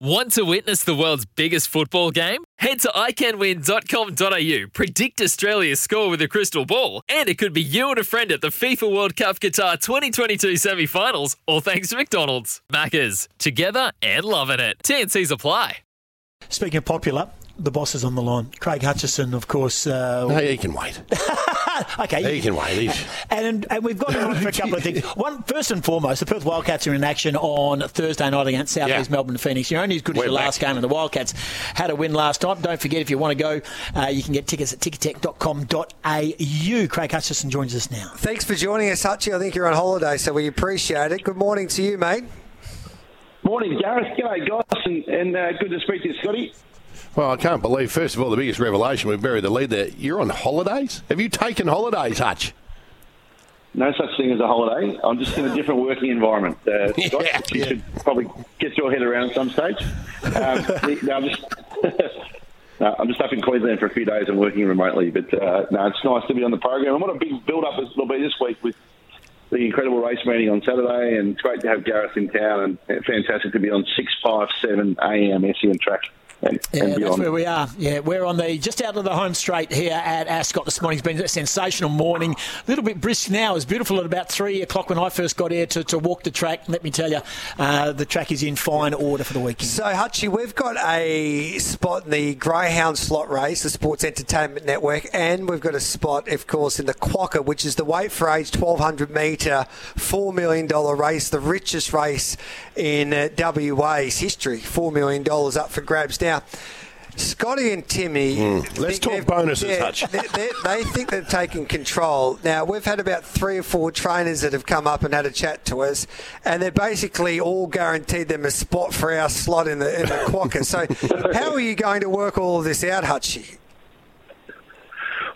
Want to witness the world's biggest football game? Head to iCanWin.com.au, predict Australia's score with a crystal ball, and it could be you and a friend at the FIFA World Cup Qatar 2022 semi finals, all thanks to McDonald's. Maccas, together and loving it. TNC's apply. Speaking of popular, the boss is on the line. Craig Hutchison, of course. Uh, No, he can wait. okay. He can wait. He's- And, and we've got him on for a couple of things. One, first and foremost, the Perth Wildcats are in action on Thursday night against South Yeah. East Melbourne Phoenix. You're only as good as We're your back. last game, and the Wildcats had a win last time. Don't forget, if you want to go, uh, you can get tickets at ticketek.com.au. Craig Hutchison joins us now. Thanks for joining us, Hutchie. I think you're on holiday, so we appreciate it. Good morning to you, mate. Morning, Gareth. G'day, guys, and, and uh, good to speak to you, Scotty. Well, I can't believe, first of all, the biggest revelation, we've buried the lead there. You're on holidays? Have you taken holidays, Hutch? No such thing as a holiday. I'm just in a different working environment. Uh, Scott, Yeah, you should probably get your head around at some stage. Um, no, I'm just. No, I'm just up in Queensland for a few days and working remotely, but uh, no, it's nice to be on the program. And what a big build-up it'll be this week with the incredible race meeting on Saturday, and it's great to have Gareth in town, and fantastic to be on 657 AM SEN track and, Yeah, and that's where we are. Yeah, we're on the just out of the home straight here at Ascot this morning. It's been a sensational morning. A little bit brisk now. It was beautiful at about three o'clock when I first got here to, to walk the track. Let me tell you, uh, the track is in fine order for the weekend. So, Hutchie, we've got a spot in the Greyhound slot race, the Sports Entertainment Network, and we've got a spot, of course, in the Quokka, which is the weight for age 1200 metre, $4 million race, the richest race in uh, WA's history. $4 million up for grabs. Now, Scotty and Timmy. Hmm. Let's talk bonuses, yeah, Hutch. they, they, they think they've taken control. Now, we've had about three or four trainers that have come up and had a chat to us, and they're basically all guaranteed them a spot for our slot in the, in the quokka. So, how are you going to work all of this out, Hutchie?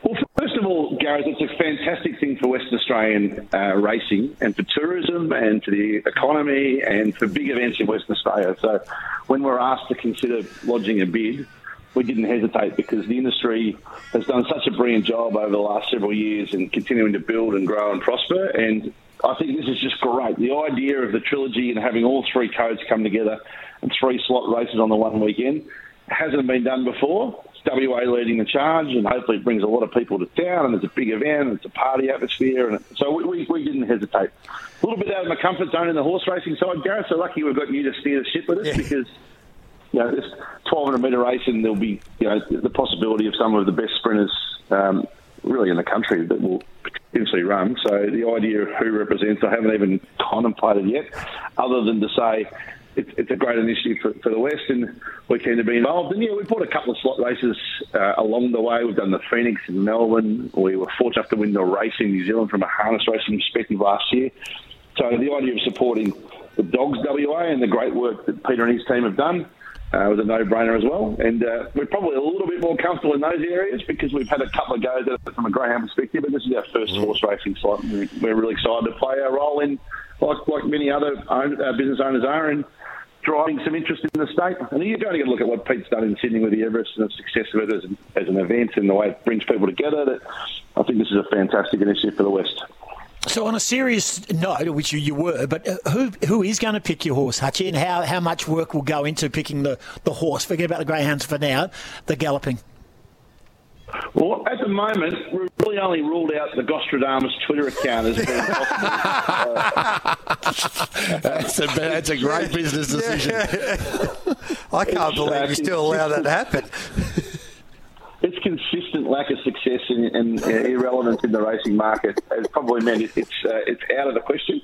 Well, first of all, Gareth, it's a fantastic thing for Western Australian uh, racing and for tourism and for the economy and for big events in Western Australia. So, when we're asked to consider lodging a bid, we didn't hesitate because the industry has done such a brilliant job over the last several years in continuing to build and grow and prosper. And I think this is just great. The idea of the trilogy and having all three codes come together and three slot races on the one weekend hasn't been done before. WA leading the charge, and hopefully it brings a lot of people to town. And it's a big event, and it's a party atmosphere, and so we, we, we didn't hesitate. A little bit out of my comfort zone in the horse racing side, Gareth. So lucky we've got you to steer the ship with us Yeah. because you know, this 1200 metre race, and there'll be, you know, the possibility of some of the best sprinters um, really in the country that will potentially run. So the idea of who represents, I haven't even contemplated yet, other than to say it's, it's a great initiative for, for the West, and we're keen to be involved. And yeah, we've bought a couple of slot races uh, along the way. We've done the Phoenix in Melbourne. We were fortunate enough to win the race in New Zealand from a harness racing perspective last year. So the idea of supporting the Dogs WA and the great work that Peter and his team have done uh, was a no-brainer as well. And uh, we're probably a little bit more comfortable in those areas because we've had a couple of goes at it from a greyhound perspective, but this is our first horse racing slot. and We're really excited to play our role in, like, like many other own, uh, business owners are, and driving some interest in the state. And you're going to look at what Pete's done in Sydney with the Everest and the success of it as an, as an event and the way it brings people together. That I think this is a fantastic initiative for the West. So, on a serious note, which you, you were, but uh, who who is going to pick your horse, Hutchie, and how, how much work will go into picking the, the horse? Forget about the greyhounds for now. The galloping. Well, at the moment, we've really only ruled out the Gostradamus Twitter account as being possible. That's a, that's a great business decision. I can't believe you still allow that to happen. its consistent lack of success and, and uh, irrelevance in the racing market has probably meant it, it's uh, it's out of the question.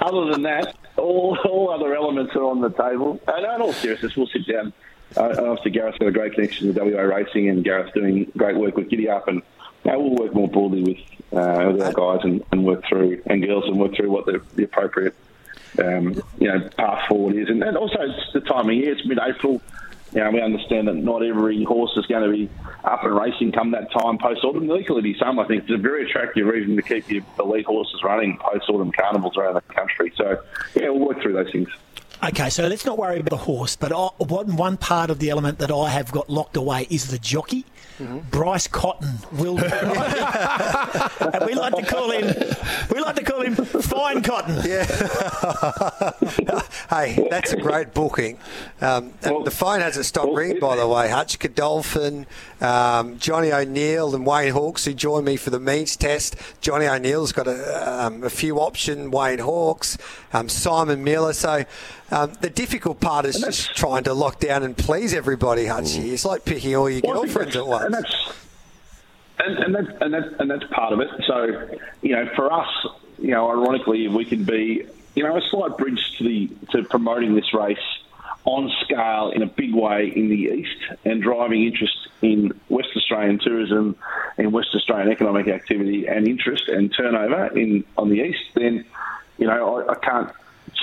Other than that, all, all other elements are on the table. And in all seriousness, we'll sit down. Uh, obviously, Gareth's got a great connection with WA Racing, and Gareth's doing great work with Giddy Up, and we'll work more broadly with, uh, with our guys and, and work through and girls and work through what the, the appropriate um, you know path forward is, and, and also it's the time of year. It's mid-April. You know, we understand that not every horse is going to be up and racing come that time post autumn. Equally, some I think it's a very attractive reason to keep your elite horses running post autumn carnivals around the country. So yeah, we'll work through those things. Okay, so let's not worry about the horse, but I, one, one part of the element that I have got locked away is the jockey. Mm-hmm. Bryce Cotton will. and we like to call him. We like to call him Fine Cotton. Yeah. hey, that's a great booking. Um, well, the phone hasn't stopped well, ringing, by the way. Hutch Godolphin, um, Johnny O'Neill, and Wayne Hawkes, who joined me for the means test. Johnny O'Neill's got a, um, a few options. Wayne Hawkes, um, Simon Miller. So um, the difficult part is just trying to lock down and please everybody, Hutchie. Mm. It's like picking all your well, girlfriends at once. And that's, and, and, that's, and, that's, and that's part of it. So, you know, for us, you know, ironically, if we can be, you know, a slight bridge to the to promoting this race on scale in a big way in the east and driving interest in West Australian tourism, in West Australian economic activity and interest and turnover in on the east, then you know I, I can't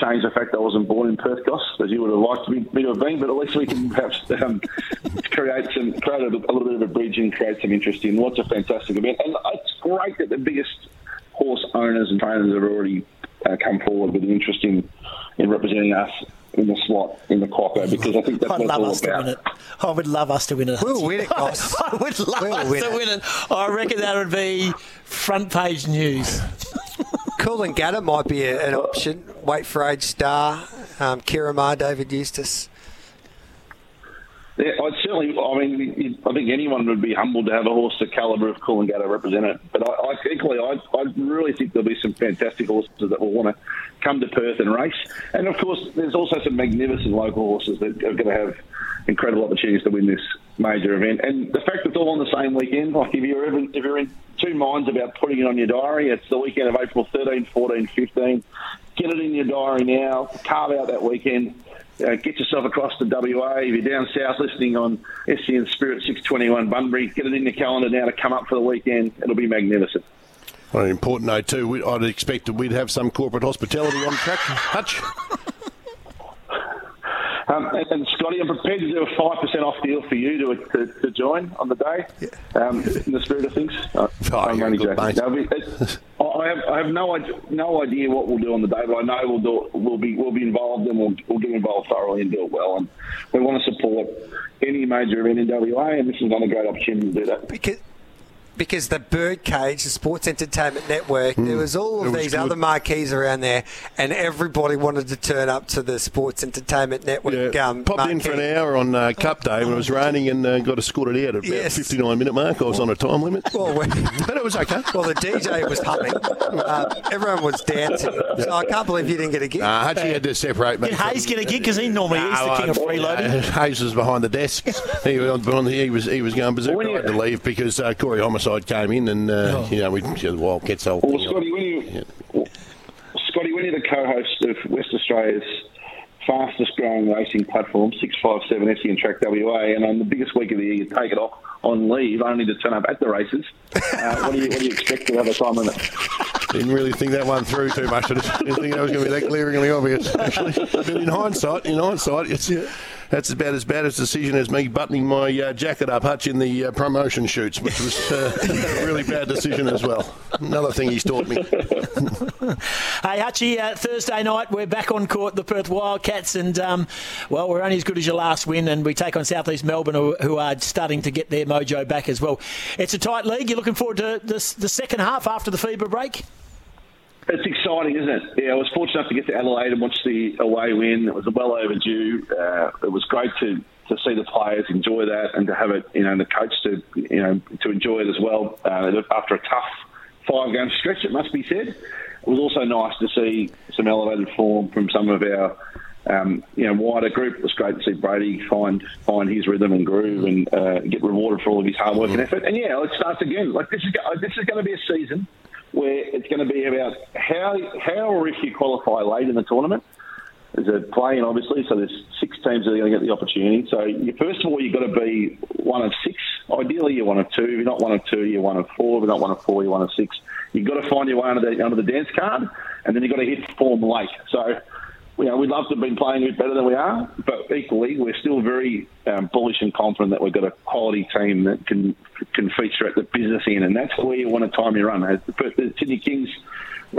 change the fact that I wasn't born in Perth, Goss, as you would have liked me, me to have been. But at least we can perhaps um, create some create a, a, little bit of a bridge and create some interest in what's a fantastic event. And it's great that the biggest horse owners and trainers have already uh, come forward with an interest in in representing us in the slot in the Quokka because I think that's I'd what love it's all about. I would love us to win it. We'll win it, Goss. I would love we'll us win to it. win it. I reckon that would be front page news. Coolangatta might be a, an option. Weight for Age Star, um, Ciaron Maher, David Eustace. Yeah, I'd certainly. I mean, I think anyone would be humbled to have a horse the calibre of Coolangatta represented. But I, I equally, I, I really think there'll be some fantastic horses that will want to come to Perth and race. And of course, there's also some magnificent local horses that are going to have incredible opportunities to win this major event. And the fact that it's all on the same weekend, like if you're if you're in two minds about putting it on your diary, it's the weekend of April 13, 14, 15. Get it in your diary now. Carve out that weekend uh, get yourself across to WA. If you're down south listening on SEN Spirit 621 Bunbury, get it in your calendar now to come up for the weekend. It'll be magnificent. Well, important note too. I'd expect that we'd have some corporate hospitality on track. Hutch. Um, and, and, Scotty, I'm prepared to do a five percent off deal for you to, to, to join on the day. Um, in the spirit of things, uh, oh, I'm only joking. I have, I have no idea, no idea what we'll do on the day, but I know we'll do we'll be we'll be involved and we'll, we'll get involved thoroughly and do it well. And we want to support any major event in WA, and this is another great opportunity to do that. Because because the Birdcage, the Sports Entertainment Network, mm. there was all of these good. other marquees around there, and everybody wanted to turn up to the Sports Entertainment Network. Yeah, um, popped marquee. in for an hour on uh, Cup Day when it was raining and uh, got escorted out at about yes. 59 minute mark. I was on a time limit, well, but it was okay. Well, the DJ was humming, uh, everyone was dancing. So I can't believe you didn't get a gig. Nah, Hutchie had to separate. Did Hayes get a gig because he normally no, is the king of freeloading? Hayes was behind the desk. he, was, he was he was going berserk. I had to leave because uh, Corey Homicide side came in, and uh, oh. you know we the Wildcats whole well, Scotty, when you yeah. Scotty, when you're the co-host of West Australia's fastest growing racing platform, 657 SEN Track WA, and on the biggest week of the year, you take it off on leave only to turn up at the races. Uh, what, do you, what do you expect to have a time in it? Didn't really think that one through too much. I didn't think that was going to be that glaringly obvious, actually. But in hindsight, in hindsight, it's. Yeah that's about as bad a decision as me buttoning my uh, jacket up, Hutch, in the uh, promotion shoots, which was uh, a really bad decision as well. Another thing he's taught me. hey, Hutchie, uh, Thursday night, we're back on court, the Perth Wildcats, and, um, well, we're only as good as your last win, and we take on Southeast Melbourne, who, who, are starting to get their mojo back as well. It's a tight league. You're looking forward to this, the second half after the FIBA break? It's exciting, isn't it? Yeah, I was fortunate enough to get to Adelaide and watch the away win. It was well overdue. Uh, it was great to, to see the players enjoy that and to have it, you know, and the coach to, you know, to enjoy it as well. Uh, after a tough five-game stretch, it must be said. It was also nice to see some elevated form from some of our, um, you know, wider group. It was great to see Brady find find his rhythm and groove and uh, get rewarded for all of his hard work and effort. And yeah, it starts again. Like this is this is going to be a season where it's going to be about how how or if you qualify late in the tournament. There's a play-in, obviously, so there's six teams that are going to get the opportunity. So first of all, you've got to be one of six. Ideally, you're one of two. If you're not one of two, you're one of four. If you're not one of four, you're one of six. You've got to find your way under the, under the dance card, and then you've got to hit form late. So you know, we'd love to have been playing a bit better than we are, but equally, we're still very um, bullish and confident that we've got a quality team that can can feature at the business end, and that's where you want to time your run. The, the Sydney Kings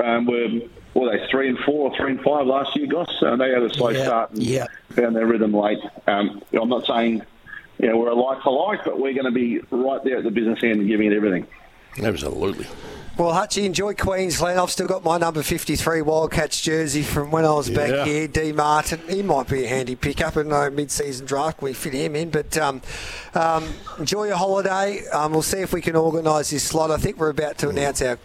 um, were were they three and four or three and five last year, Goss? Uh, they had a slow yeah, start and yeah. found their rhythm late. Um, I'm not saying you know we're a like for like, but we're going to be right there at the business end and giving it everything. Absolutely. Well, Hutchie, enjoy Queensland. I've still got my number 53 Wildcats jersey from when I was Yeah. back here. D. Martin, he might be a handy pickup in no mid-season draft. We fit him in, but um, um, enjoy your holiday. Um, we'll see if we can organise this slot. I think we're about to announce our.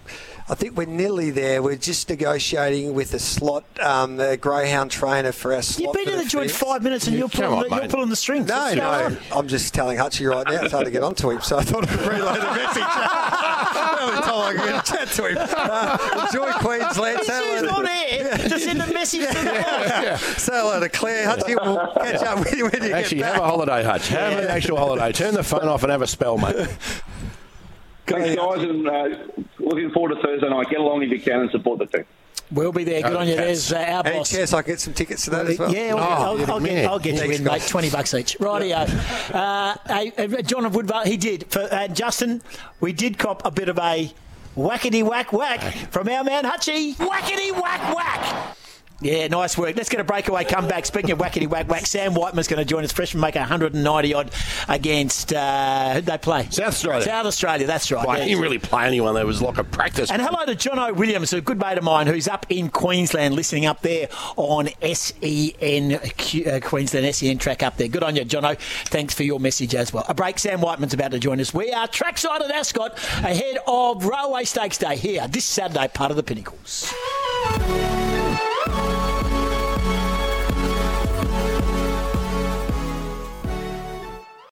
I think we're nearly there. We're just negotiating with the slot, um, the greyhound trainer for our slot. You've been in the joint five minutes and you're come pulling, on, the, you're pulling the strings. No, What's no. on? I'm just telling Hutchie right now. It's hard to get onto him, so I thought I'd relay the message. The only time I can get a chat to him. Uh, enjoy Queensland. Say He's hello not to- here to send a message to the Say hello to Claire. Hutchie, we'll catch up with you when you Actually, get have a holiday, Hutch. Have an actual holiday. Turn the phone off and have a spell, mate. Thanks, guys, and uh, looking forward to Thursday night. Get along if you can and support the team. We'll be there. Good Go on you. Cats. There's uh, our boss. chance I get some tickets to that as well? Yeah, I'll, Oh, I'll, I'll, get. I'll get you in, mate. 20 bucks each. Rightio. uh, uh, John of Woodvale, he did. For uh, Justin, we did cop a bit of a whackety whack whack from our man Hutchie. Whackety whack whack. Yeah, nice work. Let's get a breakaway comeback. Speaking of whackety whack whack, Sam Whiteman's going to join us. Freshman maker 190 odd against, uh, who'd they play? South Australia. South Australia, that's right. Well, I yeah. didn't really play anyone. There was like a practice. And hello to John O. Williams, a good mate of mine who's up in Queensland, listening up there on SEN, uh, Queensland SEN track up there. Good on you, John O. Thanks for your message as well. A break, Sam Whiteman's about to join us. We are trackside at Ascot ahead of Railway Stakes Day here this Saturday, part of the Pinnacles.